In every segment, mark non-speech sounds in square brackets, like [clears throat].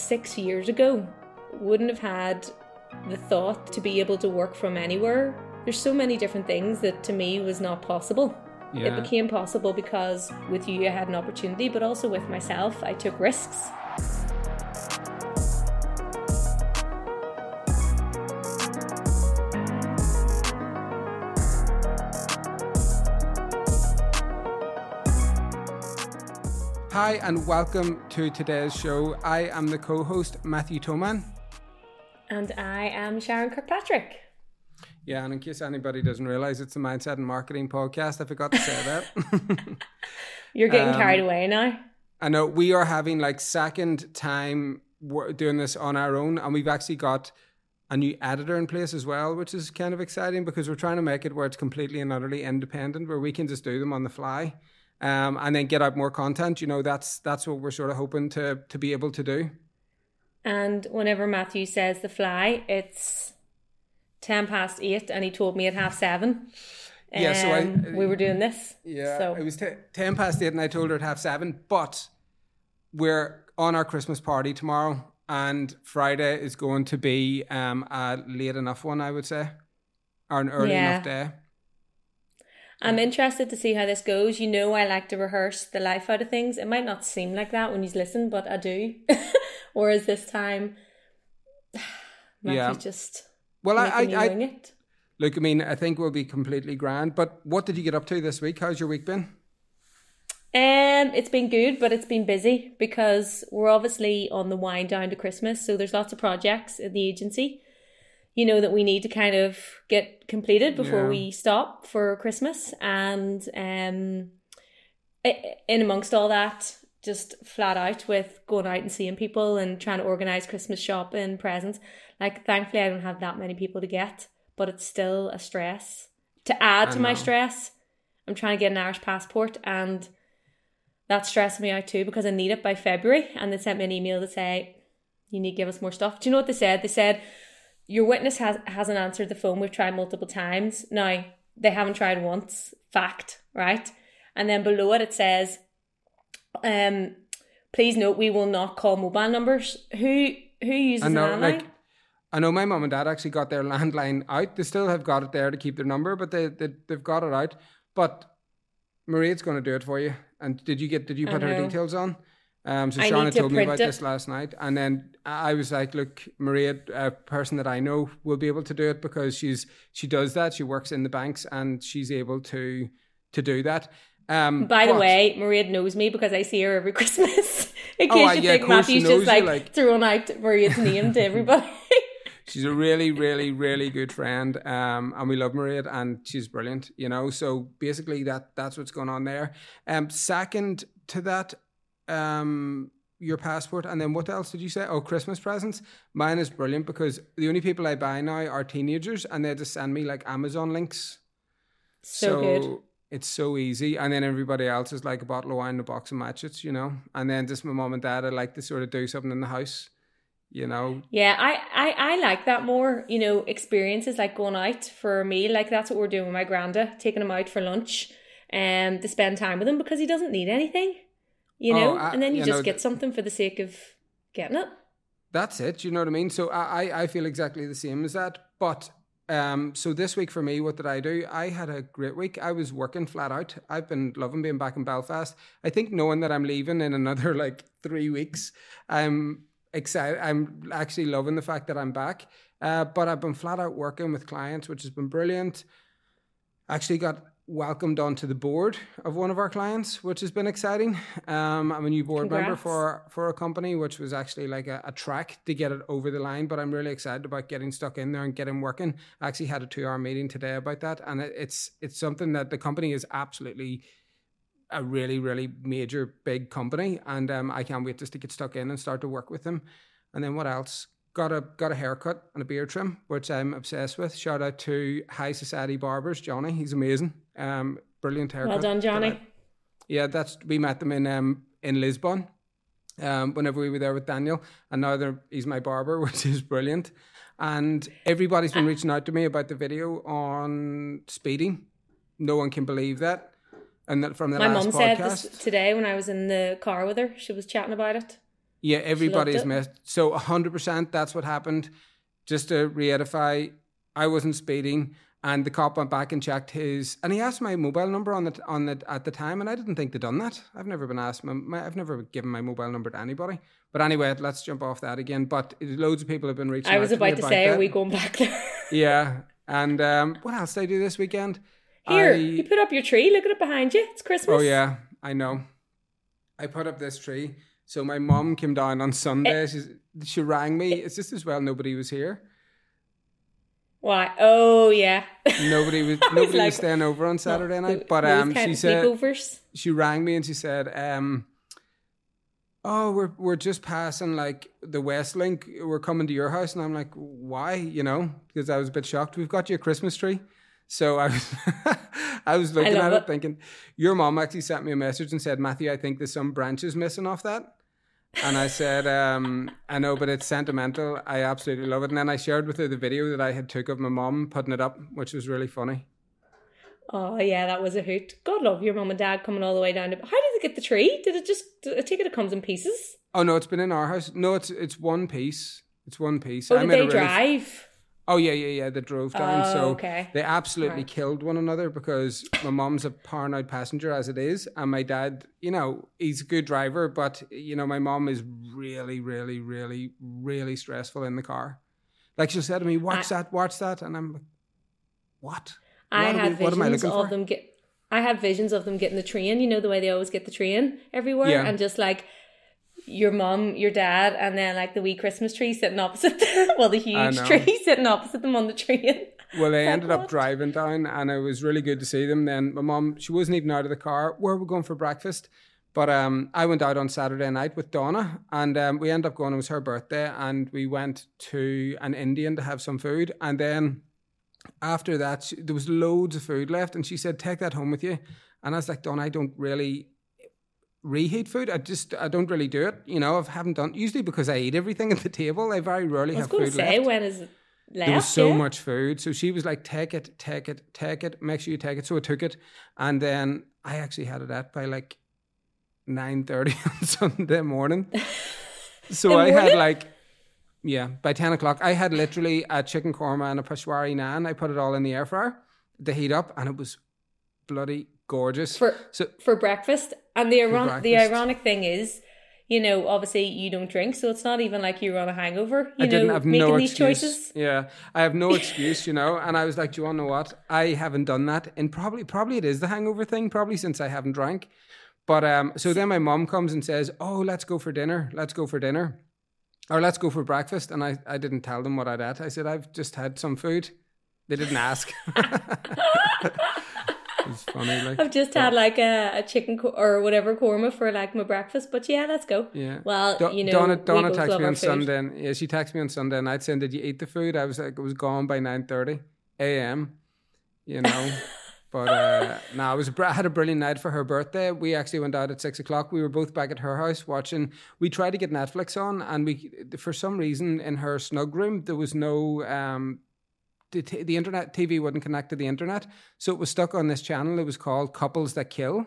six years ago wouldn't have had the thought to be able to work from anywhere. There's so many different things that to me was not possible. Yeah. It became possible because with you I had an opportunity, but also with myself I took risks. Hi, and welcome to today's show. I am the co host, Matthew Toman. And I am Sharon Kirkpatrick. Yeah, and in case anybody doesn't realize, it's a mindset and marketing podcast. I forgot to say [laughs] that. [laughs] You're getting Um, carried away now. I know we are having like second time doing this on our own, and we've actually got a new editor in place as well, which is kind of exciting because we're trying to make it where it's completely and utterly independent, where we can just do them on the fly, um, and then get out more content. You know, that's that's what we're sort of hoping to to be able to do. And whenever Matthew says the fly, it's 10 past 8 and he told me at half 7. Yeah, so I- Um, we were doing this. Yeah, So it was t- ten past eight, and I told her at half seven. But we're on our Christmas party tomorrow, and Friday is going to be um, a late enough one, I would say, or an early Yeah. enough day. I'm interested to see how this goes. You know, I like to rehearse the life out of things. It might not seem like that when you listen, but I do. [laughs] Whereas this time, [sighs] Yeah. just Well, I, I, I look. I mean, I think we'll be completely grand. But what did you get up to this week? How's your week been? Um, it's been good, but it's been busy because we're obviously on the wind down to Christmas. So there's lots of projects in the agency, you know, that we need to kind of get completed before Yeah. we stop for Christmas. And um, in amongst all that, just flat out with going out and seeing people and trying to organize Christmas shopping, presents. Like, thankfully, I don't have that many people to get, but it's still a stress. To add to my stress, I'm trying to get an Irish passport and that's stressing me out too because I need it by February. And they sent me an email to say, you need to give us more stuff. Do you know what they said? They said, your witness has, hasn't answered the phone. We've tried multiple times. Now, they haven't tried once. Fact, right? And then below it, it says, um, please note we will not call mobile numbers. Who who uses I know, landline? like, I know my mum and dad actually got their [laughs] landline out. They still have got it there to keep their number, but they, they they've got it out. But Maria's going to do it for you. And did you get? Did you put her details on? Um, so I Shauna to told me about it. this last night, and then I was like, "Look, Maria, a person that I know will be able to do it because she's she does that. She works in the banks, and she's able to to do that." Um, By the but- way, Maria knows me because I see her every [laughs] Christmas. In Oh, case uh, you yeah, think Matthew's just you, like, like- throwing out Maria's name to [laughs] everybody. she's a really, really, really good friend, um, and we love Maria, and she's brilliant. You know, so basically that that's what's going on there. Um, second to that, um, your passport, and then what else did you say? Oh, Christmas presents. Mine is brilliant because the only people I buy now are teenagers, and they just send me like Amazon links. so, good. It's so easy, and then everybody else is like a bottle of wine and a box of matches, you know. And then just my mom and dad, I like to sort of do something in the house, you know, Yeah, I, I, I like that more. You know, experiences like going out for a meal. Like that's what we're doing with my granda, taking him out for lunch, um, to spend time with him because he doesn't need anything. You Oh, know, I- and then you, you just know, get th- something for the sake of getting it. That's it. You know what I mean? So I, I- I feel exactly the same as that. But um, so this week for me, what did I do? I had a great week. I was working flat out. I've been loving being back in Belfast. I think knowing that I'm leaving in another [laughs] like three weeks, I'm excited. I'm actually loving the fact that I'm back. Uh, but I've been flat out working with clients, which has been brilliant. Actually got welcomed onto the board of one of our clients, which has been exciting. Um, I'm a new board member for for a company, which was actually like a, a track to get it over the line. But I'm really excited about getting stuck in there and getting working. I actually had a two hour meeting today about that, and it, it's it's something that the company is absolutely a really really major big company, and um, I can't wait just to get stuck in and start to work with them. And then what else? Got a got a haircut and a beard trim, which I'm obsessed with. Shout out to High Society Barbers, Johnny. He's amazing. Um, brilliant haircut. Well done, Johnny. I- yeah, that's we met them in um in Lisbon. Um, whenever we were there with Daniel, and now he's my barber, [laughs] which is brilliant. And everybody's been reaching out to me about the video on speeding. No one can believe that. And that from the My last mum podcast. said this today when I was in the car with her. She was chatting about it. Yeah, everybody's missed. So 100% that's what happened. Just to reedify, I wasn't speeding and the cop went back and checked his and he asked my mobile number on the on the at the time and I didn't think they'd done that. I've never been asked my, my, I've never given my mobile number to anybody. But anyway, let's jump off that again. But loads of people have been reaching I was to about to say, that. are we going back there? [laughs] Yeah. And um, what else did I do this weekend? Here, I- you put up your tree. Look at it behind you. It's Christmas. Oh yeah, I know. I put up this tree. So my mom came down on Eh. Sunday. She's, she rang me. It's just as well nobody was here. Why? Oh yeah. Nobody was [laughs] I was nobody was staying over on Saturday No, night. But um, she said sleepovers. she rang me and she said, um, "Oh, we're we're just passing like the Westlink. We're coming to your house." And I'm like, "Why?" You know, because I was a bit shocked. We've got you a Christmas tree. So I was, [laughs] I was looking love at it, it. thinking, your mom actually sent me a message and said, Matthew, I think there's some branches missing off that. And I said, um, I know, but it's sentimental. I absolutely love it. And then I shared with her the video that I had took of my mom putting it up, which was really funny. Oh yeah, that was a hoot. God love your mom and dad coming all the way down to. How did they get the tree? Did it just? I take it it comes in pieces. Oh no, it's been in our house. No, it's it's one piece. It's one piece. Oh, I did made they a really- drive? Oh yeah, yeah, yeah. They drove down, Oh, so okay. they absolutely Right. killed one another because my mom's a paranoid passenger as it is, and my dad, you know, he's a good driver, but you know, my mom is really, really, really, really stressful in the car. Like she'll say to me, "Watch that, watch that," and I'm like, "What?" I What had we- I visions looking of for? them get. I had visions of them getting the train. You know the way they always get the train everywhere, Yeah. and just like your mum, your dad, and then like the wee Christmas tree sitting opposite. [laughs] Them. well, the huge tree [laughs] sitting opposite them on the train. Well, they ended up driving down, and it was really good to see them. Then my mom, she wasn't even out of the car. Where were we going for breakfast? But um, I went out on Saturday night with Donna, and um, we ended up going. It was her birthday, and we went to an Indian to have some food. And then after that, she, there was loads of food left, and she said, "Take that home with you." And I was like, "Donna, I don't really." Reheat food i just i don't really do it you know i haven't done usually because i eat everything at the table i very rarely I was have food say left when is it left? there was so yeah? much food. So she was like, take it, take it, take it, make sure you take it. So I took it. And then I actually had it at by like 9.30 [laughs] on Sunday morning. [laughs] So I had like, yeah, by 10 o'clock, I had literally a chicken korma and a peshwari naan. I put it all in the air fryer to heat up and it was bloody gorgeous. for so for breakfast. And the iron- the ironic thing is, you know, obviously you don't drink, so it's not even like you're on a hangover. You I know, didn't have making no these excuse. choices. Yeah, I have no excuse, you know. And I was like, do you want to know what? I haven't done that, and probably, probably it is the hangover thing. Probably since I haven't drank. But um, so then my mom comes and says, "Oh, let's go for dinner. Let's go for dinner, or let's go for breakfast." And I, I didn't tell them what I'd had. I said, "I've just had some food." They didn't ask. [laughs] [laughs] funny, like I've just had like a, a chicken co- or whatever korma for like my breakfast, but yeah, let's go. Yeah. Well, Do- you know, Donna, Donna texted me on. Sunday. And, yeah, she texted me on Sunday night saying, "Did you eat the food?" I was like, "It was gone by nine thirty a.m." You know, [laughs] but uh, no, it was. A, I had a brilliant night for her birthday. We actually went out at six o'clock. We were both back at her house watching. We tried to get Netflix on, and we, for some reason, in her snug room, there was no. Um, the, t- the internet TV wouldn't connect to the internet, so it was stuck on this channel. It was called Couples That Kill.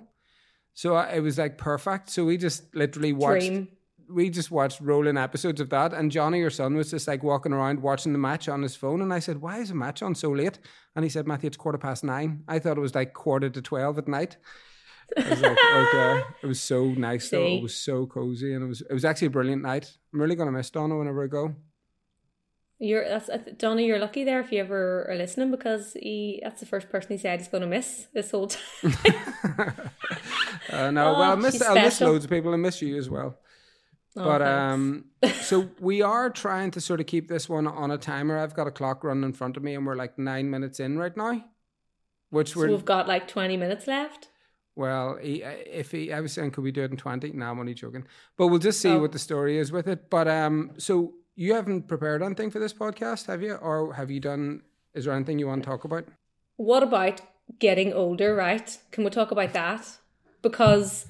So uh, it was like perfect. So we just literally watched Dream. we just watched rolling episodes of that, and Johnny, your son, was just like walking around watching the match on his phone. And I said, "Why is the match on so late?" And he said, "Matthew, it's quarter past nine. I thought it was like quarter to twelve at night." I was like, [laughs] "Okay." It was so nice though. It was so cozy, and it was it was actually a brilliant night. I'm really gonna miss Donna whenever I go. You're that's I Donna. You're lucky there if you ever are listening because he that's the first person he said he's going to miss this whole time. [laughs] Uh, no, Oh, well, I miss—I'll miss loads of people. I miss you as well. Oh, but um, [laughs] so we are trying to sort of keep this one on a timer. I've got a clock running in front of me, and we're like nine minutes in right now. Which so we're we've got like twenty minutes left. well, he, if he, I was saying, could we do it in twenty? No, I'm only joking. But we'll just see Oh. what the story is with it. But um, so you haven't prepared anything for this podcast, have you, or have you done? Is there anything you want to talk about? What about getting older? Right? Can we talk about that? Because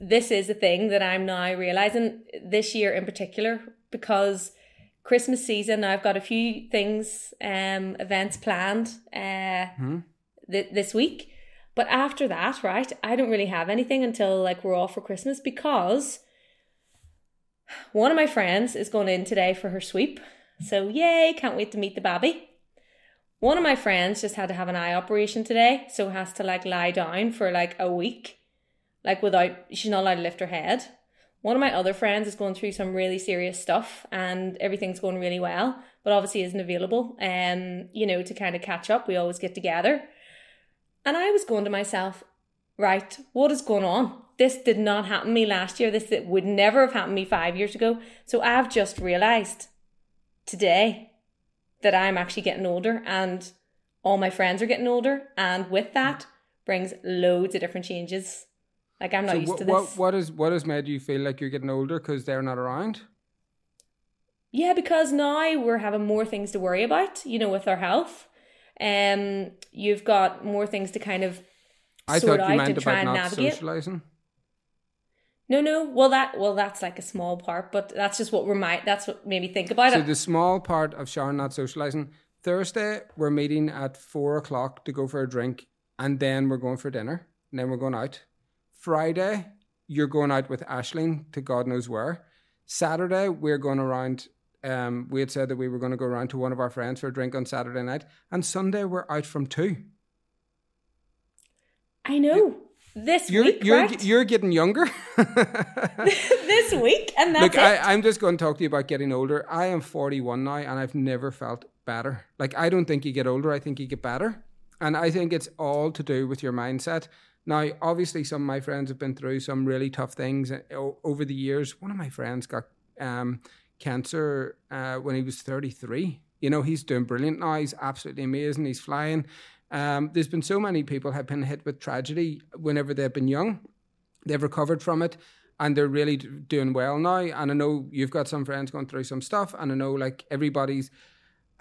this is a thing that I'm now realizing this year in particular because Christmas season I've got a few things um events planned uh th- this week but after that right I don't really have anything until like we're off for Christmas because One of my friends is going in today for her sweep. So, yay, can't wait to meet the babby. One of my friends just had to have an eye operation today, so has to like lie down for like a week, like without, she's not allowed to lift her head. One of my other friends is going through some really serious stuff and everything's going really well, but obviously isn't available, um, you know, to kind of catch up. We always get together. And I was going to myself, right, what is going on? This did not happen to me last year. This would never have happened to me five years ago. So I've just realized today that I'm actually getting older and all my friends are getting older. And with that brings loads of different changes. Like I'm not So used what, to what this. what is what has made you feel like you're getting older because they're not around? Yeah, because now we're having more things to worry about, you know, with our health. Um, you've got more things to kind of I thought you meant about not navigate. socializing. No, no. Well, that well, that's like a small part, but that's just what we're my. That's what made me think about So it. the small part of Sharon not socializing. Thursday we're meeting at four o'clock to go for a drink, and then we're going for dinner, and then we're going out. Friday you're going out with Ashling to God knows where. Saturday we're going around. Um, we had said that we were going to go around to one of our friends for a drink on Saturday night, and Sunday we're out from two. I know this You're week, you're right? you're getting younger. [laughs] this week, and that's Look, it. I, I'm just going to talk to you about getting older. I am 41 now, and I've never felt better. Like, I don't think you get older, I think you get better. And I think it's all to do with your mindset. Now, obviously, some of my friends have been through some really tough things uh, over the years. One of my friends got um, cancer uh, when he was 33. You know, he's doing brilliant now. He's absolutely amazing. He's flying. Um, there's been so many people have been hit with tragedy whenever they've been young. They've recovered from it and they're really doing well now. And I know you've got some friends going through some stuff, and I know like everybody's.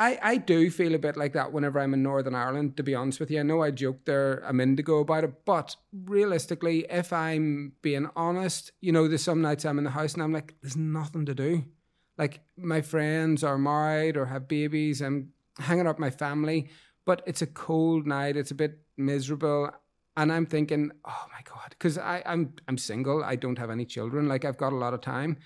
I, I do feel a bit like that whenever I'm in Northern Ireland, to be honest with you. I know I joked there a minute ago about it, but realistically, if I'm being honest, you know, there's some nights I'm in the house and I'm like, there's nothing to do. Like, my friends are married or have babies, I'm hanging out with my family, but it's a cold night, it's a bit miserable. And I'm thinking, oh my God, because I'm, I'm single, I don't have any children, like, I've got a lot of time.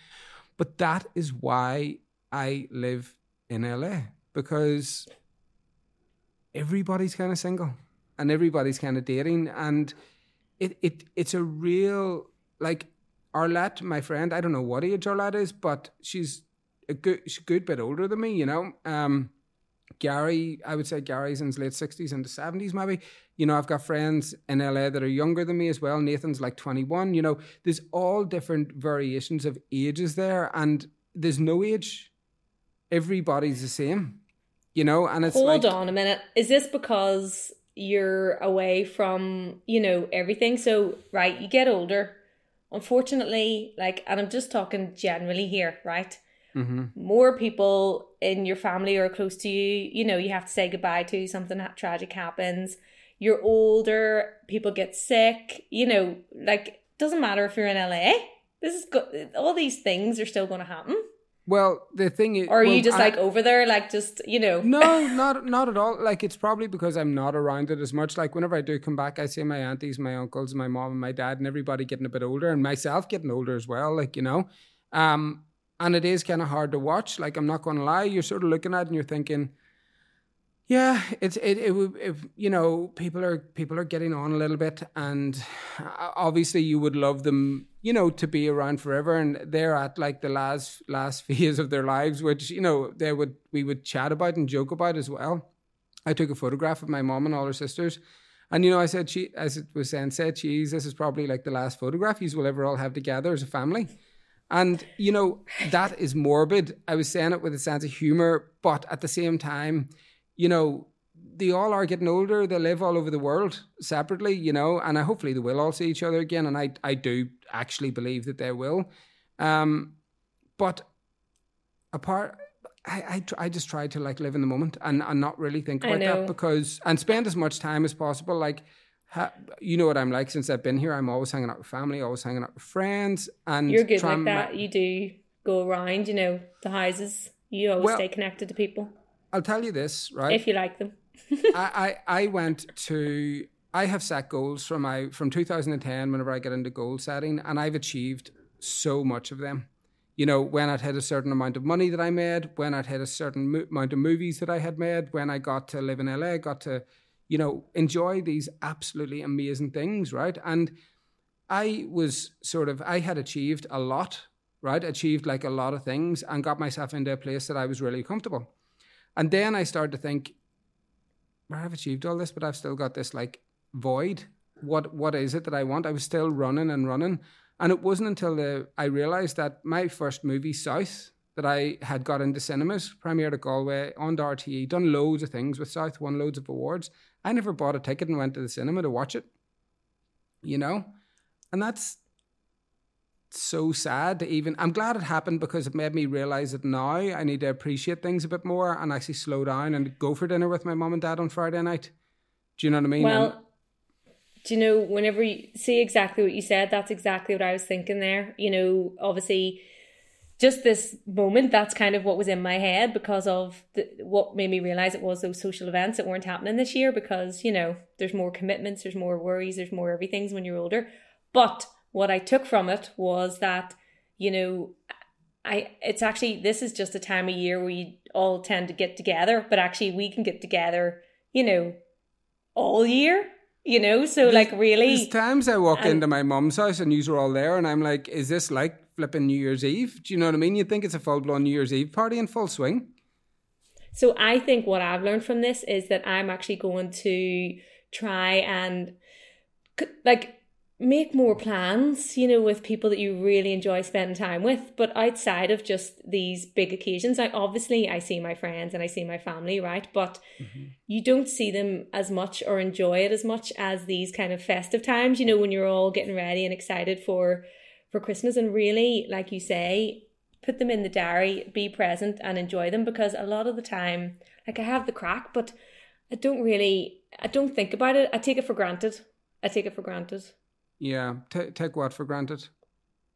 But that is why I live in LA because everybody's kind of single and everybody's kind of dating and it, it it's a real like Arlette, my friend, I don't know what age Arlette is, but she's a good she's a good bit older than me, you know. Um Gary, I would say Gary's in his late sixties into seventies, maybe. You know, I've got friends in LA that are younger than me as well. Nathan's like twenty one. You know, there's all different variations of ages there, and there's no age. Everybody's the same, you know. And it's Hold like, on a minute. Is this because you're away from, you know, everything? So, right, you get older. Unfortunately, like, and I'm just talking generally here, right? hmm More people in your family or close to you, you know, you have to say goodbye to, something tragic happens. You're older, people get sick, you know, like, doesn't matter if you're in LA. This is go- all these things are still going to happen. Well, the thing is, Or are well, you just I- like over there, like, just, you know? No, not not at all. Like it's probably because I'm not around it as much. Like whenever I do come back, I see my aunties, my uncles, my mom, and my dad, and everybody getting a bit older, and myself getting older as well. Like you know, um, and it is kind of hard to watch. Like I'm not going to lie, you're sort of looking at it and you're thinking, yeah, it's it it would if you know people are people are getting on a little bit, and uh, obviously you would love them, you know, to be around forever, and they're at like the last last [laughs] phase of their lives, which you know they would we would chat about and joke about as well. I took a photograph of my mom and all her sisters. And you know, I said she, as it was saying, said, "Geez, this is probably like the last photograph you will ever all have together as a family." And you know, that is morbid. I was saying it with a sense of humor, but at the same time, you know, they all are getting older. They live all over the world separately, you know, and I, hopefully they will all see each other again. And I, I do actually believe that they will. Um, but apart, I, I, I just try to like live in the moment and, and not really think about that because and spend as much time as possible. Like, ha, you know what I'm like since I've been here. I'm always hanging out with family, always hanging out with friends, and You're good like that. You do go around, you know, the houses. You always Well- stay connected to people I'll tell you this, right? if you like them. [laughs] I, I I went to I have set goals from my from 2010 whenever I get into goal setting and I've achieved so much of them. you know, when I'd hit a certain amount of money that I made, when I'd hit a certain mo- amount of movies that I had made, when I got to live in LA, got to, you know, enjoy these absolutely amazing things, right? And I was sort of, I had achieved a lot, right? Achieved like a lot of things and got myself into a place that I was really comfortable. And then I started to think, well, I've achieved all this, but I've still got this like void. What what is it that I want? I was still running and running. And it wasn't until the, I realised that my first movie, South, that I had got into cinemas, premiered at Galway, on RTE, done loads of things with South, won loads of awards. I never bought a ticket and went to the cinema to watch it, you know? And that's so sad to even, I'm glad it happened because it made me realise that now I need to appreciate things a bit more and actually slow down and go for dinner with my mom and dad on Friday night. Do you know what I mean? Well, and, do you know whenever you see exactly what you said that's exactly what i was thinking there you know obviously just this moment that's kind of what was in my head because of the, what made me realize it was those social events that weren't happening this year because you know there's more commitments there's more worries there's more everything's when you're older. But what i took from it was that you know i it's actually this is just a time of year where you all tend to get together but actually we can get together you know all year you know? So there's, like really there's times i walk and, into my mom's house and you're all there and i'm like is this like flipping new year's eve do you know what i mean you'd think it's a full-blown new year's eve party in full swing so i think what i've learned from this is that i'm actually going to try and like make more plans, you know, with people that you really enjoy spending time with. But outside of just these big occasions, I obviously I see my friends and I see my family, right? But mm-hmm. you don't see them as much or enjoy it as much as these kind of festive times, you know, when you're all getting ready and excited for for Christmas and really, like you say, put them in the diary, be present and enjoy them because a lot of the time, like I have the crack, but I don't really I don't think about it. I take it for granted. I take it for granted. Yeah, T- take what for granted?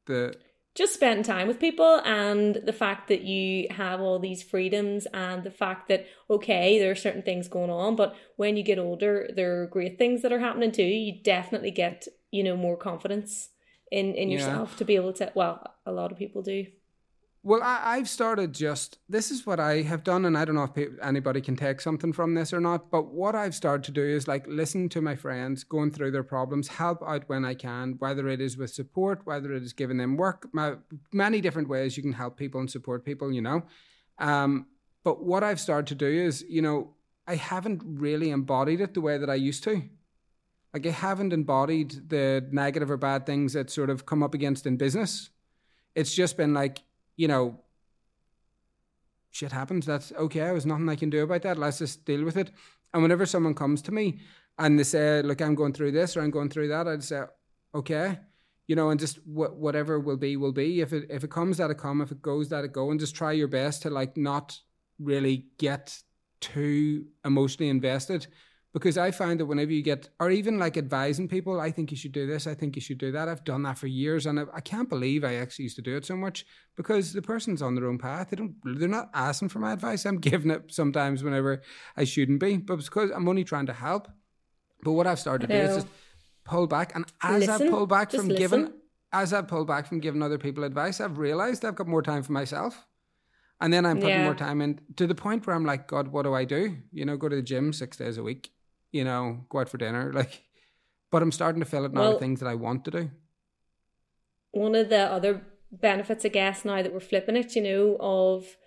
The just spending time with people and the fact that you have all these freedoms and the fact that okay there are certain things going on but when you get older there are great things that are happening too you definitely get you know more confidence in in yourself yeah. to be able to well a lot of people do well, I, have started just this is what I have done, and I don't know if anybody can take something from this or not. But what I've started to do is like listen to my friends, going through their problems, help out when I can, whether it is with support, whether it is giving them work, my, many different ways you can help people and support people, you know. Um, but what I've started to do is, you know, I haven't really embodied it the way that I used to. Like I haven't embodied the negative or bad things that sort of come up against in business. It's just been like you know, shit happens. That's okay. There's nothing I can do about that. Let's just deal with it. And whenever someone comes to me and they say, look, I'm going through this or I'm going through that, I'd say, okay, you know, and just wh- whatever will be, will be. If it, if it comes, that it come. If it goes, that it go. And just try your best to like not really get too emotionally invested because I find that whenever you get, or even like advising people, I think you should do this, I think you should do that. I've done that for years, and I, I, can't believe I actually used to do it so much because the person's on their own path. They don't, they're not asking for my advice. I'm [laughs] giving it sometimes whenever I shouldn't be, but because I'm only trying to help. But what I've started to do is just pull back, and as listen, I pull back from listen. giving, as I pull back from giving other people advice, I've realized I've got more time for myself. And then I'm putting yeah. more time in to the point where I'm like, God, what do I do? You know, go to the gym six days a week you know, go out for dinner. Like, but I'm starting to fill it now well, with things that I want to do. One of the other benefits, I guess, now that we're flipping it, you know, of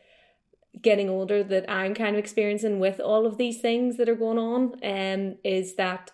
getting older that I'm kind of experiencing with all of these things that are going on, um, is that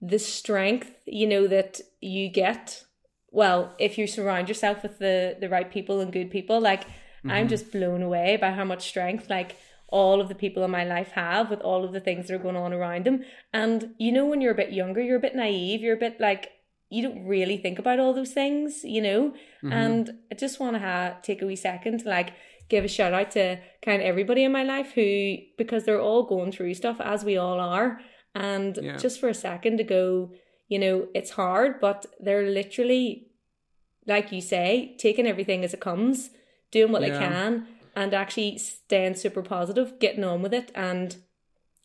the strength, you know, that you get. Well, if you surround yourself with the the right people and good people, like mm-hmm. I'm just blown away by how much strength, like all of the people in my life have with all of the things that are going on around them. And you know, when you're a bit younger, you're a bit naive, you're a bit like, you don't really think about all those things, you know? Mm-hmm. And I just want to ha- take a wee second to like give a shout out to kind of everybody in my life who, because they're all going through stuff as we all are. And yeah. just for a second to go, you know, it's hard, but they're literally, like you say, taking everything as it comes, doing what yeah. they can and actually staying super positive, getting on with it, and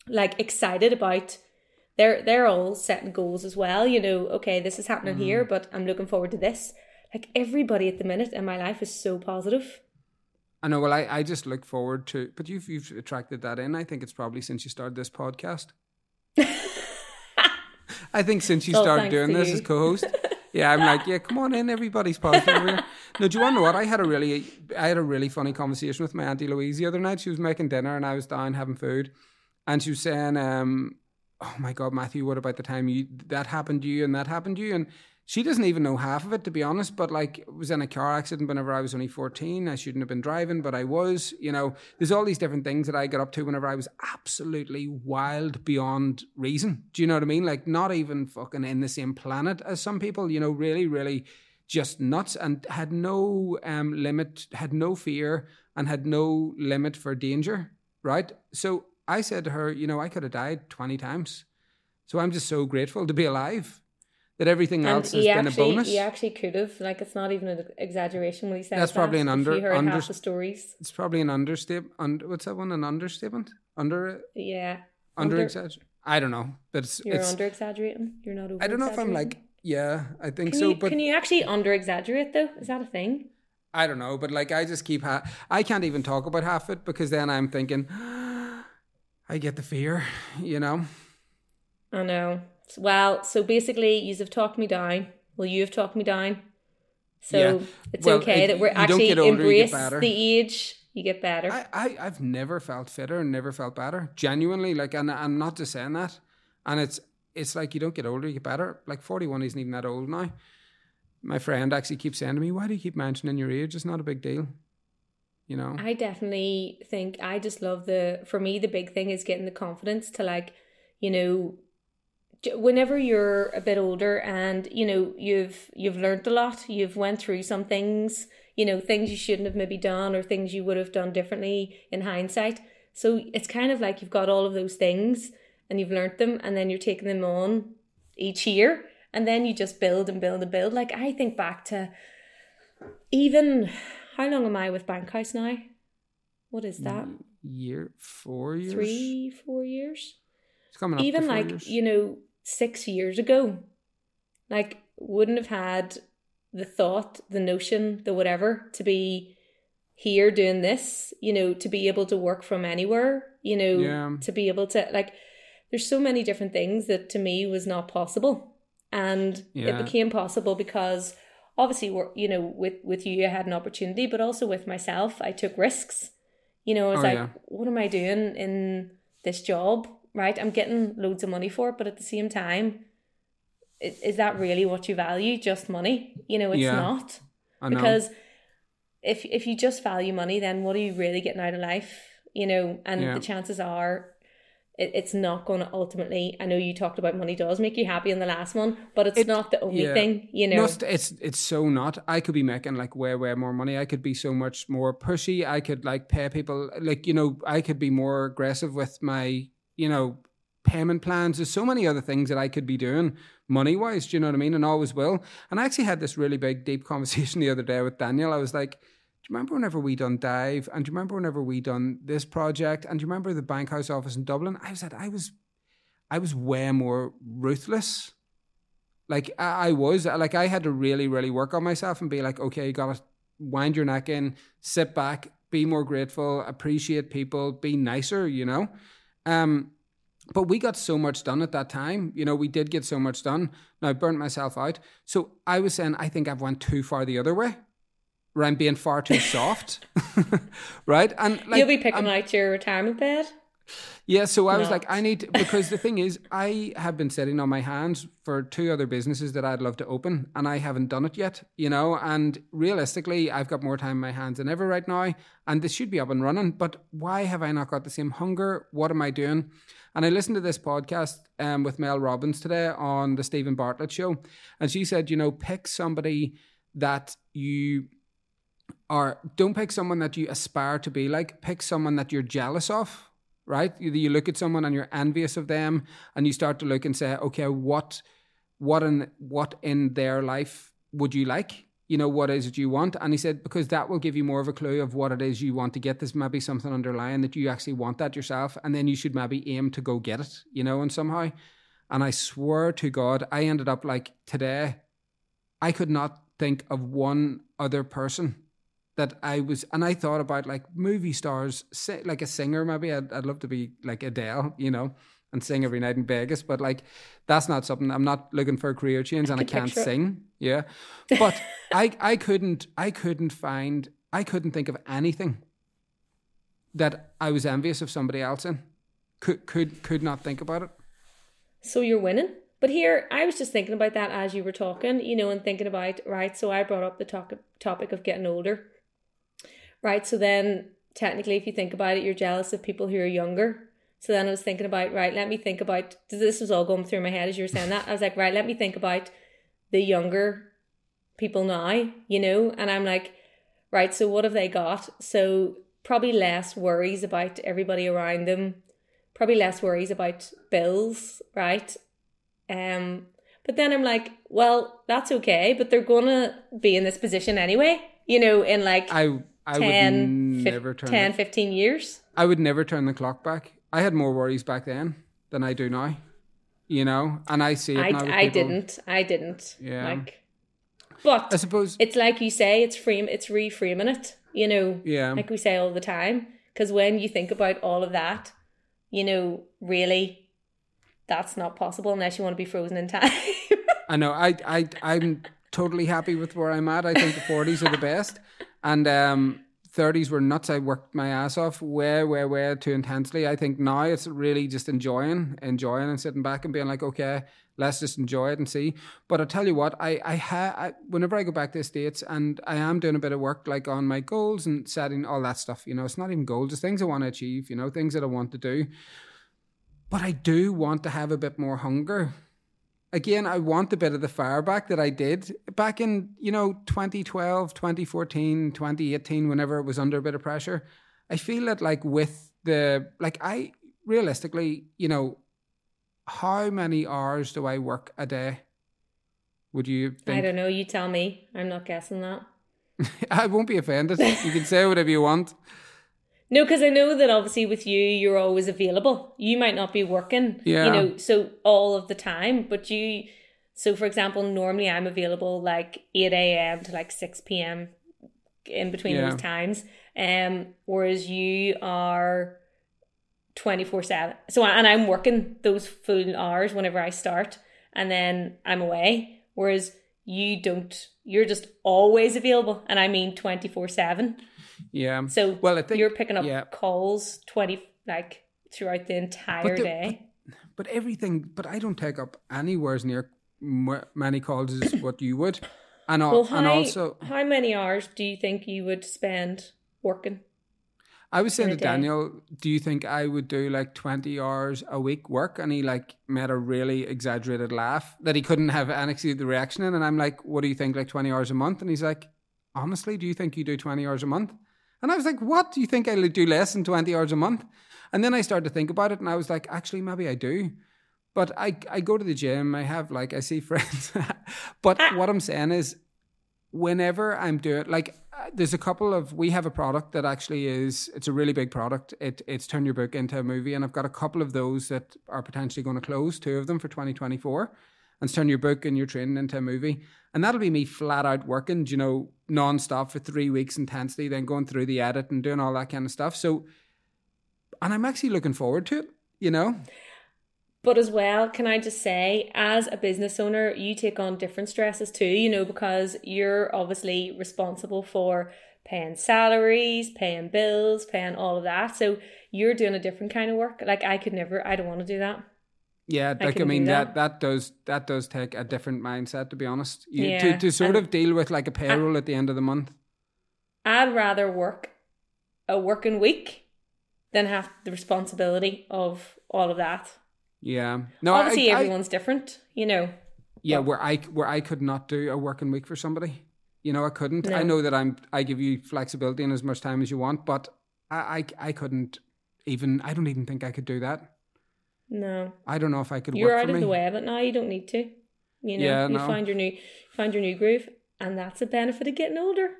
like excited about. They're they're all setting goals as well. You know, okay, this is happening mm. here, but I'm looking forward to this. like everybody at the minute in my life is so positive. I know. Well, I, I just look forward to, but you've you've attracted that in. I think it's probably since you started this podcast. [laughs] I think since you Well, started doing this you. as co-host, [laughs] yeah, I'm like, yeah, come on in, everybody's positive here. [laughs] No, do you want to know what? I had a really, I had a really funny conversation with my auntie Louise the other night. She was making dinner, and I was down having food, and she was saying, um, "Oh my God, Matthew, what about the time you that happened to you and that happened to you?" And she doesn't even know half of it, to be honest. But like, was in a car accident whenever I was only 14. I shouldn't have been driving, but I was. You know, there's all these different things that I got up to whenever I was absolutely wild beyond reason. Do you know what I mean? Like, not even fucking in the same planet as some people, you know, really, really just nuts and had no um, limit, had no fear, and had no limit for danger, right? So I said to her, you know, I could have died 20 times. So I'm just so grateful to be alive that everything And else has he been actually, a bonus. he actually could have. Like, it's not even an exaggeration when he says That's probably that, an under- heard under- half the stories. It's probably an understatement. Under, what's that one? An understatement? Under Yeah, under, Under- exaggerate? I don't know, but it's, you're it's under exaggerating. You're not over. I don't know if I'm like yeah, I think Can so, you but can you actually under exaggerate though? Is that a thing? I don't know, but like I just keep ha- I can't even talk about half it because then I'm thinking [gasps] I get the fear, you know. I know. Well, so basically, you have talked me down. Well, you have talked me down. So Yeah. it's Well, okay it- that we're actually older, embrace the age. You get better. I, I I've never felt fitter and never felt better. Genuinely, like, and I'm not just saying that. And it's it's like you don't get older, you get better. Like 41 isn't even that old now. My friend actually keeps saying to me, "Why do you keep mentioning your age? It's not a big deal." You know. I definitely think I just love the for me the big thing is getting the confidence to like you know whenever you're a bit older and you know you've you've learned a lot you've went through some things you know things you shouldn't have maybe done or things you would have done differently in hindsight so it's kind of like you've got all of those things and you've learnt them and then you're taking them on each year and then you just build and build and build like I think back to even how long am I with Bankhouse now? What is that? year, four years, Three, four years? It's coming up. Even like, years. you know, six years ago, like, wouldn't have had the thought, the notion, the whatever to be here doing this, you know, to be able to work from anywhere, you know, Yeah. to be able to, like, there's so many different things that to me was not possible. And Yeah. it became possible because obviously we're you know with with you i had an opportunity but also with myself i took risks you know i was Oh, like yeah. what am i doing in this job right i'm getting loads of money for it but at the same time is that really what you value just money you know it's Yeah. not because if if you just value money then what are you really getting out of life you know and Yeah. the chances are it, it's not going to ultimately i know you talked about money does make you happy in the last one but it's It- not the only yeah. thing you know No, it's, it's it's so not. I could be making like way way more money. I could be so much more pushy. I could like pay people like you know I could be more aggressive with my you know payment plans. There's so many other things that I could be doing money wise. Do you know what I mean? And always will. And I actually had this really big deep [laughs] conversation the other day with Daniel. I was like. Do you remember whenever we done Dive? And do you remember whenever we done this project? And do you remember the Bankhouse office in Dublin? I was at, I was, I was way more ruthless like I, I was like I had to really really work on myself and be like okay you gotta wind your neck in sit back be more grateful appreciate people be nicer you know um but we got so much done at that time. You know we did get so much done. Now I burnt myself out. So I was saying I think I've went too far the other way where I'm being far too [laughs] soft. [laughs] Right? And like You'll be picking I'm- out your retirement bed. Yeah, so I was Not. like, I need because the thing is, I have been sitting on my hands for two other businesses that I'd love to open, and I haven't done it yet, you know. And realistically, I've got more time in my hands than ever right now, and this should be up and running. But why have I not got the same hunger? What am I doing? And I listened to this podcast um, with Mel Robbins today on the Steven Bartlett show, and she said, you know, pick somebody that you are. Don't pick someone that you aspire to be like. Pick someone that you're jealous of right? You, you look at someone and you're envious of them, and you start to look and say, okay, what, what in what in their life would you like? You know, what is it you want? And he said because that will give you more of a clue of what it is you want to get. There's maybe something underlying that you actually want that yourself, and then you should maybe aim to go get it. You know, and somehow. And I swear to God, I ended up like today. I could not think of one other person that I was, and I thought about like movie stars, si- like a singer. Maybe I'd, I'd love to be like Adele, you know, and sing every night in Vegas. But like, that's not something. I'm not looking for a career change, and I, can't picture it. sing. Yeah, but I, I couldn't, I couldn't find, I couldn't think of anything that I was envious of somebody else in. Could, could, could not think about it. So you're winning. But here, I was just thinking about that as you were talking, you know, and thinking about, right, so I brought up the to- topic of getting older. Right, so then technically, if you think about it, you're jealous of people who are younger. So then I was thinking about, right, let me think about, this was all going through my head as you were saying that. I was like, right, let me think about the younger people now, you know, and I'm like, right, so what have they got? So probably less worries about everybody around them, probably less worries about bills, right? Um, but then I'm like, well, that's okay, but they're gonna be in this position anyway, you know, in like I, I 10, would fif- never turn. 10 the, 15 years. I would never turn the clock back. I had more worries back then than I do now. You know, and I see it I, now. I people. didn't. I didn't. Yeah. Like, but I suppose. it's like you say, it's frame, it's reframing it, you know, yeah. like we say all the time. Because when you think about all of that, you know, really, that's not possible unless you want to be frozen in time. I know. I I I'm totally happy with where I'm at. I think the forties are the best, and um, thirties were nuts. I worked my ass off way, way, way too intensely. I think now it's really just enjoying, enjoying, and sitting back and being like, okay, let's just enjoy it and see. But I tell you what, I I ha I, whenever I go back to the states and I am doing a bit of work like on my goals and setting all that stuff. You know, it's not even goals; it's things I want to achieve. You know, things that I want to do. But I do want to have a bit more hunger again, I want a bit of the fire back that I did back in, you know, 2012, 2014, 2018, whenever it was under a bit of pressure. I feel that, like, with the, like, I realistically, you know, how many hours do I work a day? Would you think? I don't know. You tell me. I'm not guessing that. [laughs] I won't be offended. You can say whatever you want. No, because I know that obviously with you, you're always available. You might not be working, Yeah. you know, so all of the time, but you, so for example, normally I'm available like 8 a.m. to like 6 p.m. in between Yeah. those times. Um, whereas you are 24 7. So, and I'm working those full hours whenever I start and then I'm away. Whereas you don't, you're just always available. And I mean 24 7. Yeah. So Well, I think you're picking up yeah. calls twenty like throughout the entire the- day. But everything, but I don't take up anywhere near many calls as what you would. And, Well, how, and also, how many hours do you think you would spend working? I was saying to? Daniel, do you think I would do like 20 hours a week work? And he like made a really exaggerated laugh that he couldn't have annexed the reaction in. And I'm like, what do you think, like 20 hours a month? And he's like, honestly, do you think you do 20 hours a month? And I was like, what? Do you think I'll do less than 20 hours a month? And then I started to think about it and I was like, actually, maybe I do. But I, I go to the gym, I have like, I see [laughs] friends. but what I'm saying is, whenever I'm doing like uh, there's a couple of we have a product that actually is it's a really big product it it's turn your book into a movie and I've got a couple of those that are potentially going to close two of them for 2024 and it's turn your book and your training into a movie and that'll be me flat out working you know non-stop for three weeks intensely then going through the edit and doing all that kind of stuff so and I'm actually looking forward to it you know But as well, can I just say, as a business owner, you take on different stresses too, you know, because you're obviously responsible for paying salaries, paying bills, paying all of that. So you're doing a different kind of work. Like I could never, I don't want to do that. Yeah, I like I, mean that. that. that does that does take a different mindset to be honest. You, Yeah, to to sort of deal with like a payroll at the end of the month. I'd rather work a working week than have the responsibility of all of that. Yeah. No, Obviously, I, I, everyone's different, you know. yeah, but- where I where I could not do a working week for somebody. You know, I couldn't. I know that I'm I give you flexibility and as much time as you want, but I I, I couldn't even I don't even think I could do that. No, I don't know if I could you're out of me. the way of it now. You don't need to. You know, Yeah, you no. find your new, find your new groove, and that's a benefit of getting older.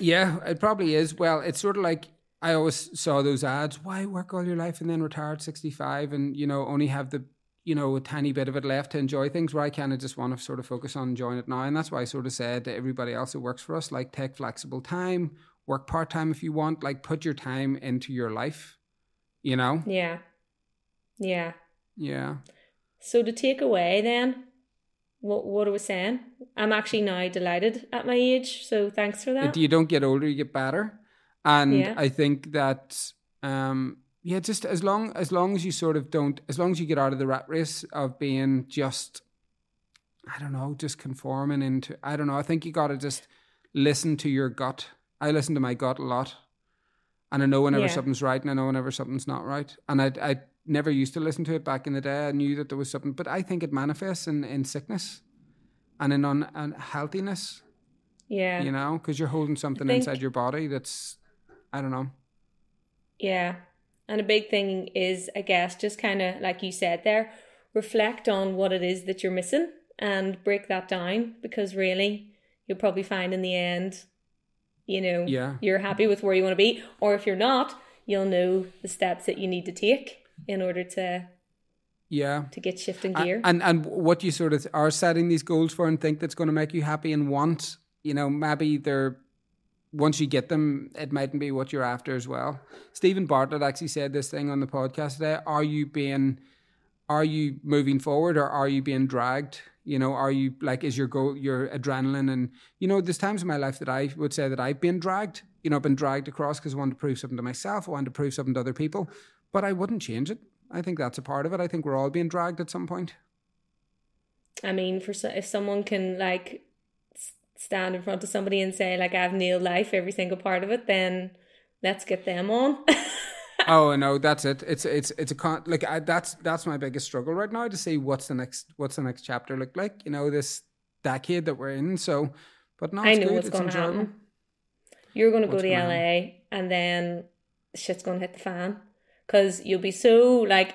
Yeah, it probably is. Well, it's sort of like I always saw those ads. Why work all your life and then retire at sixty five and you know only have the you know, a tiny bit of it left to enjoy things where I kind of just want to sort of focus on enjoying it now. And that's why I sort of said to everybody else who works for us, like take flexible time, work part time if you want, like put your time into your life, you know? Yeah. Yeah. Yeah. So to take away then what what I was saying, I'm actually now delighted at my age. So thanks for that. You don't get older, you get better. And Yeah. I think that um yeah, just as long as long as you sort of don't as long as you get out of the rat race of being just I don't know, just conforming into I don't know, I think you gotta just listen to your gut. I listen to my gut a lot. And I know whenever Yeah. something's right and I know whenever something's not right. And I I never used to listen to it back in the day. I knew that there was something but I think it manifests in, in sickness and in un, unhealthiness yeah. you know, because you're holding something think- inside your body that's, I don't know. Yeah. And a big thing is, I guess, just kind of like you said there, reflect on what it is that you're missing and break that down because really you'll probably find in the end, you know, Yeah. you're happy with where you want to be. Or if you're not, you'll know the steps that you need to take in order to Yeah. to get shifting gear. And and what you sort of are setting these goals for and think that's going to make you happy and want, you know, maybe they're once you get them, it mightn't be what you're after as well. Steven Bartlett actually said this thing on the podcast today. Are you being are you moving forward or are you being dragged? You know, are you like is your goal your adrenaline and you know, there's times in my life that I would say that I've been dragged. You know, I've been dragged across because I wanted to prove something to myself, I wanted to prove something to other people, but I wouldn't change it. I think that's a part of it. I think we're all being dragged at some point. I mean, for so, if someone can like stand in front of somebody and say like I've nailed life, every single part of it, then let's get them on. [laughs] oh no, that's it. It's it's it's a con- like I, that's that's my biggest struggle right now to see what's the next what's the next chapter look like. You know, this decade that we're in. So, but no, I know good. what's it's going to happen. You're going to go to LA and then shit's going to hit the fan because you'll be so like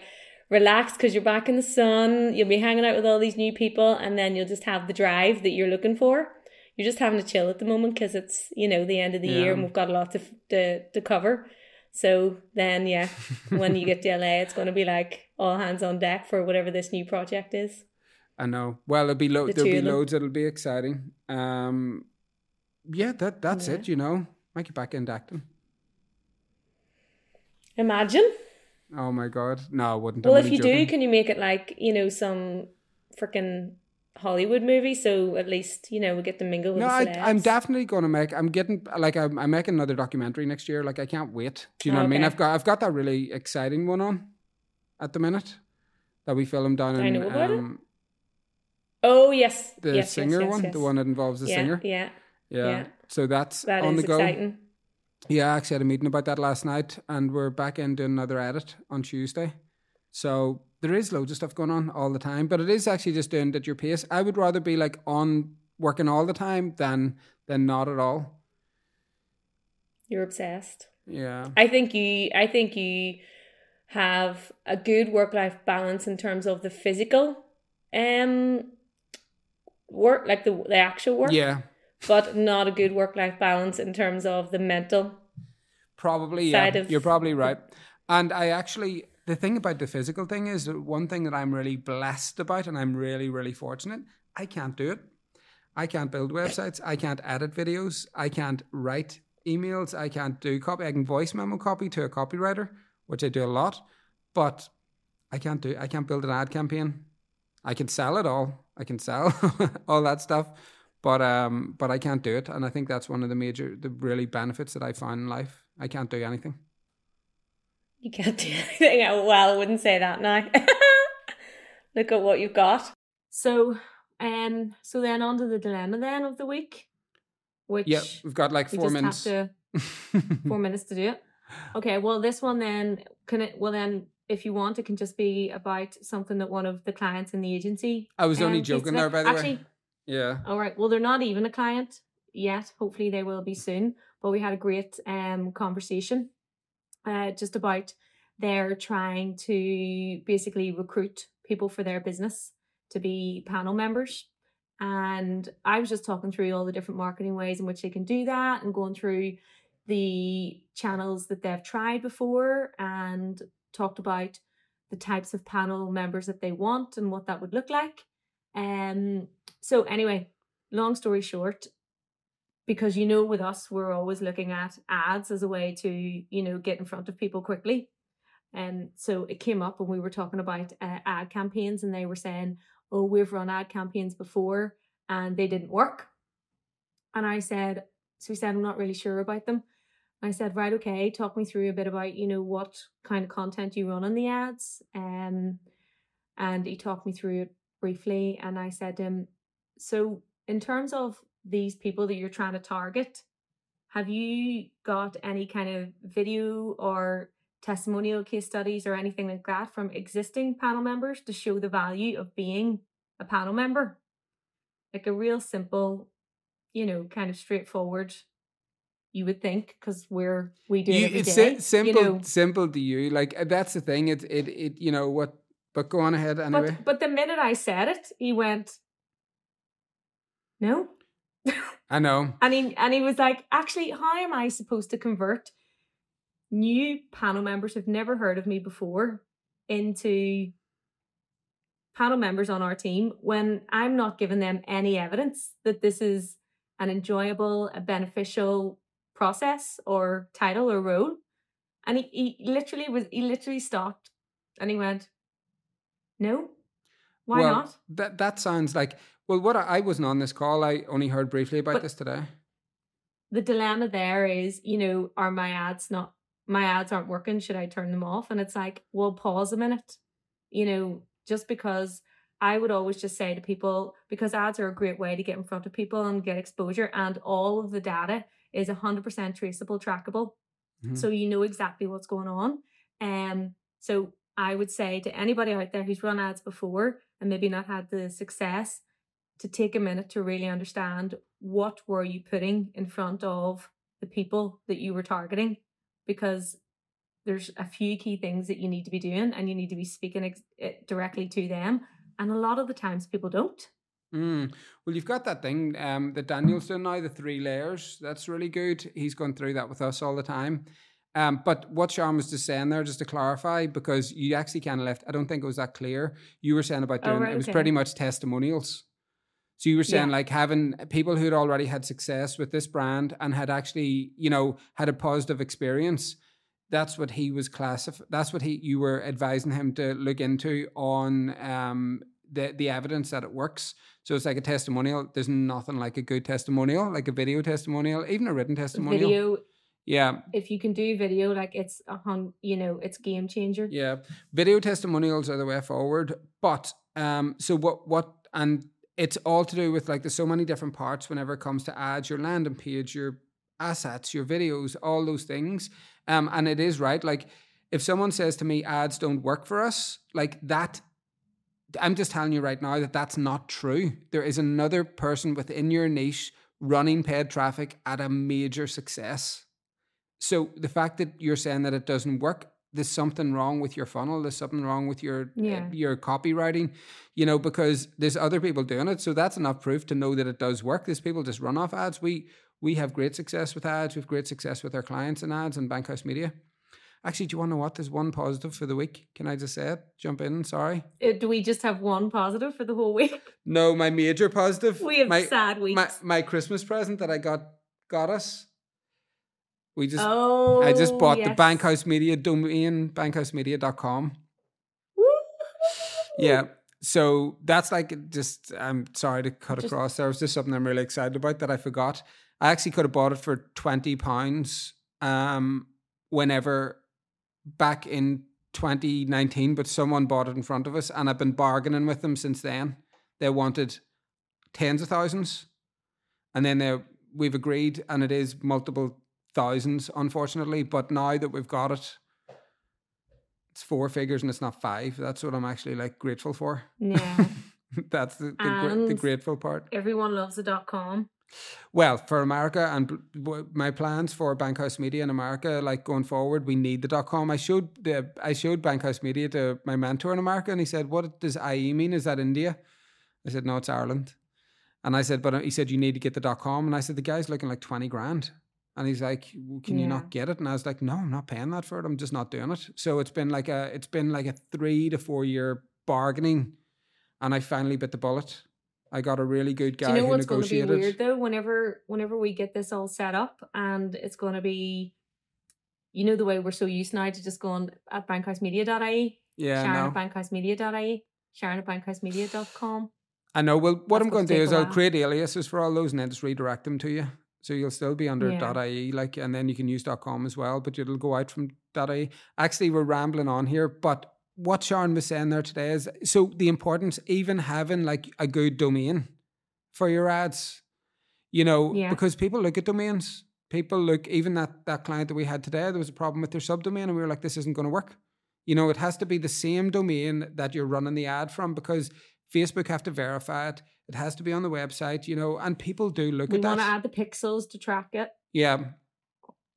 relaxed because you're back in the sun. You'll be hanging out with all these new people and then you'll just have the drive that you're looking for. You're just having to chill at the moment because it's, you know, the end of the year and we've got a lot to, to, to cover. So then, yeah, [laughs] when you get to LA, it's going to be like all hands on deck for whatever this new project is. I know. Well, it'll be lo- The there'll be loads. It'll be exciting. Um, yeah, that that's Yeah. it. You know, might get back into acting. Imagine. Oh my god, no, I wouldn't. Well, I'm if only you do, can you make it like you know some freaking Hollywood movie? So at least you know we get to mingle with No, the I, I'm definitely going to make. I'm getting like I'm, I'm making another documentary next year. Like I can't wait. Do you know what I mean? I've got I've got that really exciting one on at the minute that we filmed down Do I in know about it? um, Oh yes, the yes, singer yes, yes, one, the one that involves the yeah, singer. Yeah, Yeah. yeah. So that's that on is the go. exciting. Yeah, I actually had a meeting about that last night, and we're back in doing another edit on Tuesday. So there is loads of stuff going on all the time, but it is actually just doing it at your pace. I would rather be like on working all the time than than not at all. You're obsessed. Yeah. I think you. I think you have a good work life balance in terms of the physical, um, work like the the actual work. Yeah. But not a good work life balance in terms of the mental. Probably, yeah. of- You're probably right. And I actually, the thing about the physical thing is that one thing that I'm really blessed about, and I'm really, really fortunate, I can't do it. I can't build websites. I can't edit videos. I can't write emails. I can't do copy. I can voice memo copy to a copywriter, which I do a lot, but I can't do. I can't build an ad campaign. I can sell it all. I can sell [laughs] all that stuff, but um, but I can't do it. And I think that's one of the major, the really benefits that I found in life. I can't do anything. You can't do [laughs] anything. Oh, Well, I wouldn't say that now. [laughs] Look at what you've got. So, um, so then on to the dilemma then of the week, which Yeah, we've got like we four just minutes. have to [laughs] four minutes to do it. Okay, well, this one then can it? Well, then if you want, it can just be about something that one of the clients in the agency. I was only um, joking there, by the Actually, way. Yeah. all right. Well, they're not even a client yet. Hopefully, they will be soon. But we had a great um conversation, uh, just about they're trying to basically recruit people for their business to be panel members. And I was just talking through all the different marketing ways in which they can do that and going through the channels that they've tried before and talked about the types of panel members that they want and what that would look like. Um, so anyway, long story short, because you know with us we're always looking at ads as a way to you know get in front of people quickly. And so it came up when we were talking about uh, ad campaigns and they were saying oh we've run ad campaigns before and they didn't work. And i said so he said i'm not really sure about them. I said right okay talk me through a bit about you know what kind of content you run on the ads. Um and he talked me through it briefly and i said to him so in terms of these people that you're trying to target, have you got any kind of video or testimonial case studies or anything like that from existing panel members to show the value of being a panel member? Like a real simple, you know, kind of straightforward. You would think because we're we do it it's day, simple, you know. simple to you. Like that's the thing. It, it, it. You know what? But go on ahead anyway. But but the minute I said it, he went, "No, I know. [laughs] And he and he was like, actually, how am I supposed to convert new panel members who've never heard of me before into panel members on our team when I'm not giving them any evidence that this is an enjoyable, a beneficial process or title or role. And he, he literally was he literally stopped and he went, No, why well, not? That that sounds like well, what I, I wasn't on this call. I only heard briefly about But- this today. the dilemma there is, you know, are my ads not my ads aren't working, should I turn them off? And it's like, well, pause a minute. You know, just because I would always just say to people, because ads are a great way to get in front of people and get exposure, and all of the data is 100% traceable, trackable. Mhm. So you know exactly what's going on. Um, so I would say to anybody out there who's run ads before and maybe not had the success, to take a minute to really understand what were you putting in front of the people that you were targeting, because there's a few key things that you need to be doing, and you need to be speaking ex- eh, directly to them. And a lot of the times, people don't. Mm. Well, you've got that thing um, that Daniel's doing now, the three layers. That's really good. He's gone through that with us all the time. Um, but what Sean was just saying there, just to clarify, because you actually kind of left, I don't think it was that clear. You were saying about Oh, doing right, it was okay. pretty much testimonials. So you were saying Yeah. like having people who'd already had success with this brand and had actually, you know, had a positive experience. That's what he was classif. That's what he you were advising him to look into on um the the evidence that it works. So it's like a testimonial. There's nothing like a good testimonial, like a video testimonial, even a written testimonial. Video, Yeah, if you can do video, like it's a hun, you know, it's game changer. yeah. Video testimonials are the way forward. But um, so what what and it's all to do with like there's so many different parts whenever it comes to ads, your landing page, your assets, your videos, all those things. Um, and it is right. Like if someone says to me ads don't work for us, like that I'm just telling you right now that that's not true. There is another person within your niche running paid traffic at a major success. So the fact that you're saying that it doesn't work, there's something wrong with your funnel. There's something wrong with your uh, Yeah. your copywriting, you know, because there's other people doing it. So that's enough proof to know that it does work. There's people just run off ads. We we have great success with ads. We have great success with our clients and ads and Bankhouse Media. Actually, do you want to know what? There's one positive for the week. Can I just say it? Jump in. Sorry. Uh, Do we just have one positive for the whole week? No, my major positive. We have my, sad weeks. my my Christmas present that I got got us. We just oh, I just bought the. Bankhouse Media domain, bankhousemedia.com. Woo! Yeah. So that's like just I'm sorry to cut Just- across there. Was just something I'm really excited about that I forgot. I actually could have bought it for twenty pounds um whenever back in 2019, but someone bought it in front of us and I've been bargaining with them since then. They wanted tens of thousands. And then they, we've agreed and it is multiple thousands, unfortunately. But now that we've got it, it's four figures and it's not five. That's what I'm actually like grateful for. Yeah. [laughs] That's the, the, the grateful part. Everyone loves the dot com. Well, for America and my plans for Bankhouse Media in America, like going forward, we need the dot com. I showed the I showed Bankhouse Media to my mentor in America, and he said, "What does IE mean? Is that India?" I said, "No, it's Ireland." And I said, "But uh," he said you need to get the dot com." And I said, "The guy's looking like twenty grand." And he's like, "Well, "Can you not get it?" And I was like, "No, I'm not paying that for it. I'm just not doing it." So it's been like a it's been like a three to four year bargaining, and I finally bit the bullet. I got a really good guy Do you know who what's going to be weird though? Whenever whenever we get this all set up, and it's going to be, you know, the way we're so used now to just going at bankhousemedia.ie, yeah, Sharon no. at bankhousemedia.ie, Sharon at bankhousemedia.com. I know. Well, what That's I'm gonna do is I'll create aliases for all those and then just redirect them to you. So you'll still be under Yeah. .ie, like, and then you can use .com as well, but it'll go out from .ie. Actually, we're rambling on here, but what Sharon was saying there today is so the importance even having like a good domain for your ads, you know, Yeah. because people look at domains. People look even that that client that we had today, there was a problem with their subdomain, and we were like, this isn't going to work. You know, it has to be the same domain that you're running the ad from because Facebook have to verify it. It has to be on the website, you know, and people do look We at want to add the pixels to track it, yeah,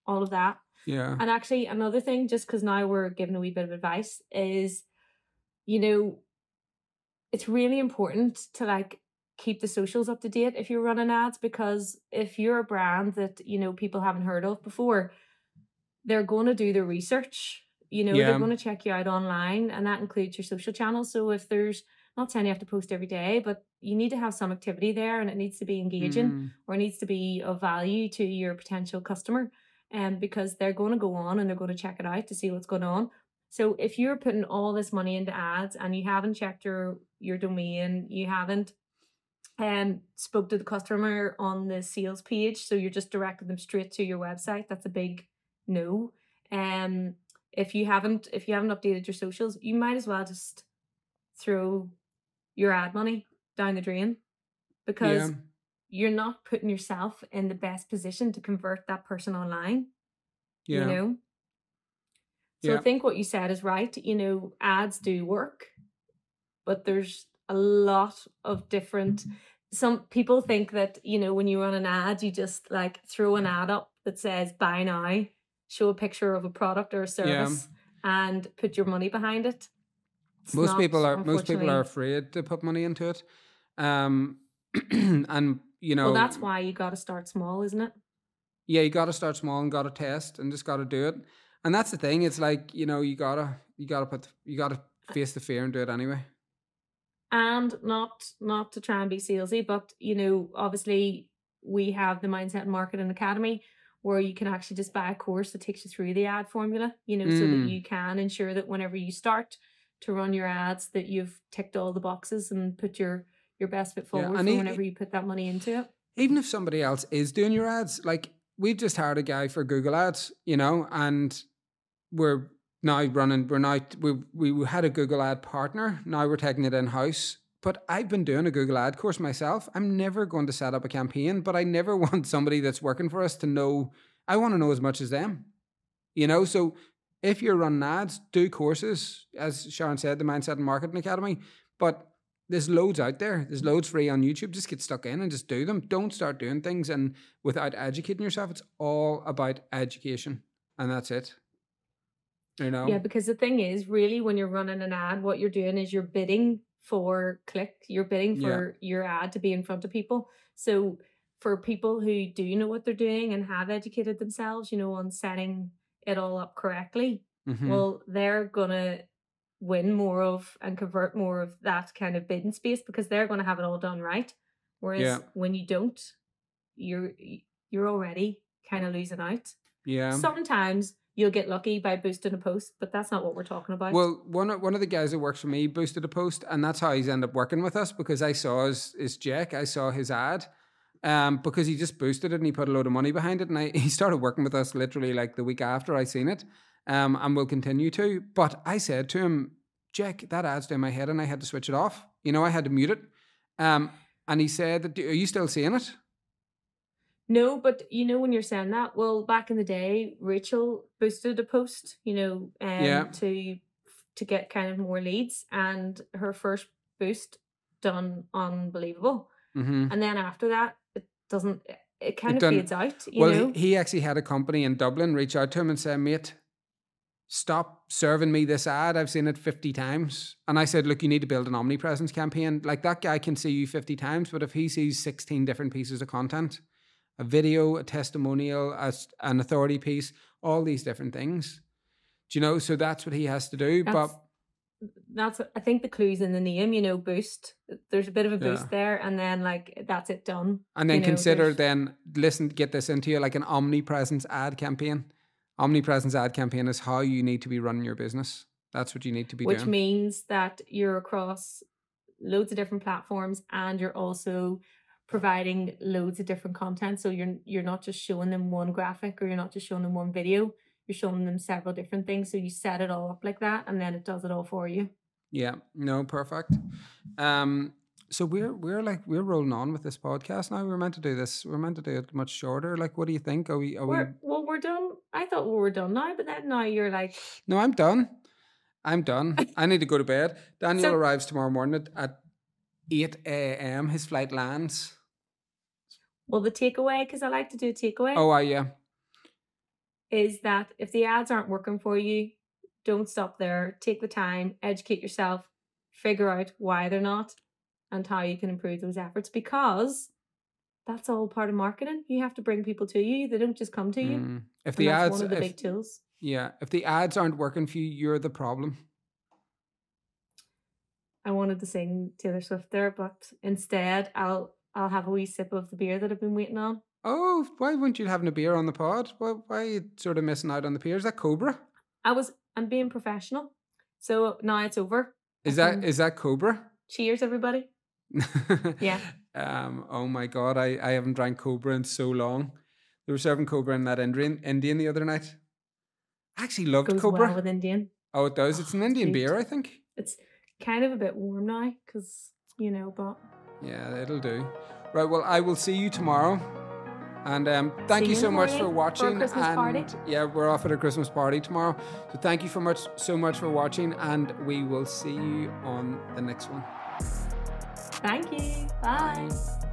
all of that. yeah, And actually, another thing, just because now we're giving a wee bit of advice, is you know, it's really important to like keep the socials up to date if you're running ads because if you're a brand that you know people haven't heard of before, they're going to do their research. You know, Yeah. they're going to check you out online, and that includes your social channels. So if there's not saying you have to post every day, but you need to have some activity there, and it needs to be engaging Mm, or needs to be of value to your potential customer um, because they're going to go on and they're going to check it out to see what's going on. So if you're putting all this money into ads and you haven't checked your your domain, you haven't um spoke to the customer on the sales page, so you're just directing them straight to your website, that's a big no. Um if you haven't if you haven't updated your socials, you might as well just throw your ad money down the drain because yeah, you're not putting yourself in the best position to convert that person online yeah, you know? So Yeah. i think what you said is right you know ads do work but there's a lot of different mm-hmm. some people think that you know when you run an ad you just like throw an ad up that says buy now show a picture of a product or a service and put your money behind it It's most not, people are most people are afraid to put money into it, um, [clears throat] and you know, well that's why you got to start small isn't it yeah, you got to start small and got to test and just got to do it. And that's the thing. It's like you know, you gotta you gotta put you gotta face the fear and do it anyway. and not not to try and be salesy, but you know, obviously we have the Mindset and Marketing Academy where you can actually just buy a course that takes you through the ad formula, you know, so Mm. that you can ensure that whenever you start to run your ads that you've ticked all the boxes and put your your best foot Yeah, forward and for e- whenever you put that money into it. even if somebody else is doing your ads, like we've just hired a guy for Google Ads, you know, and we're now running. We're now we we had a Google Ad partner. Now we're taking it in house. But I've been doing a Google Ad course myself. I'm never going to set up a campaign, but I never [laughs] want somebody that's working for us to know. I want to know as much as them, you know. So if you're running ads, do courses, as Sharon said, the Mindset and Marketing Academy. But there's loads out there. There's loads free on YouTube. Just get stuck in and just do them. Don't start doing things and without educating yourself. It's all about education, and that's it. You know. Yeah, because the thing is, really, when you're running an ad, what you're doing is you're bidding for click. You're bidding Yeah. for your ad to be in front of people. So for people who do know what they're doing and have educated themselves, you know, on setting it all up correctly, Mhm. well, they're gonna win more of and convert more of that kind of bidding space because they're gonna have it all done right. Whereas Yeah. when you don't, you're you're already kind of losing out. yeah. Sometimes you'll get lucky by boosting a post, but that's not what we're talking about. Well, one of, one of the guys that works for me boosted a post, and that's how he's ended up working with us because I saw his, his Jack, I saw his ad, um, because he just boosted it and he put a load of money behind it, and I, [laughs] he started working with us literally like the week after I seen it, um, and will continue to. But I said to him, Jack, that ad's down my head, and I had to switch it off. You know, I had to mute it. Um, and he said, that, "Are you still seeing it?" No, but you know when you're saying that, well, back in the day, Rachel boosted a post, you know, um, Yeah. to to get kind of more leads, and her first boost done unbelievable, Mm-hmm. and then after that, doesn't. It kind It of fades out, you well, know. he, he actually had a company in Dublin reach out to him and say, mate, stop serving me this ad. I've seen it 50 times. And I said, look, you need to build an omnipresence campaign. Like that guy can see you 50 times, but if he sees 16 different pieces of content a video, a testimonial, a, an authority piece, all these different things. Do you know? So that's what he has to do. That's, but that's I think the clues in the name, you know, boost. There's a bit of a boost Yeah. there, and then like that's it done. and then you know, consider there's- then listen, get this into you like an omnipresence ad campaign. Omnipresence ad campaign is how you need to be running your business. That's what you need to be doing. which doing. means that you're across loads of different platforms and you're also providing loads of different content so you're you're not just showing them one graphic or you're not just showing them one video you're showing them several different things so you set it all up like that and then it does it all for you Yeah, no, perfect. Um, so we're we're like we're rolling on with this podcast now. We're meant to do this. We're meant to do it much shorter. Like, what do you think? Are we? Are we? we're, well we're done i thought we were done now but then now you're like No, I'm done. I'm done. [laughs] I need to go to bed. Daniel So- arrives tomorrow morning at, at eight a.m. His flight lands. well the takeaway because i like to do a takeaway Oh, I yeah. Is that if the ads aren't working for you, don't stop there. Take the time, educate yourself, figure out why they're not and how you can improve those efforts because that's all part of marketing. You have to bring people to you. They don't just come to you. Mm. If the ads, one of the if, big tools. yeah, if the ads aren't working for you, you're the problem. I wanted to sing Taylor Swift there, but instead I'll I'll have a wee sip of the beer that I've been waiting on. Oh, why wouldn't you having a beer on the pod? Why, why are you sort of missing out on the beer? Is that Cobra? I was I'm being professional. So now it's over. Is that can- is that Cobra? Cheers everybody. [laughs] Yeah. Um. Oh my God, I I haven't drank Cobra in so long. They were serving Cobra in that Indian Indian the other night. I actually loved Goes Cobra. well with Indian. oh, it does. It's an Oh, Indian beer, I think. It's kind of a bit warm now because you know, but Yeah, it'll do. Right. Well, I will see you tomorrow. And um, thank See you so much for for watching. Christmas and party. yeah, we're off at a Christmas party tomorrow. So thank you for much so much for watching, and we will see you on the next one. thank you. Bye. Bye.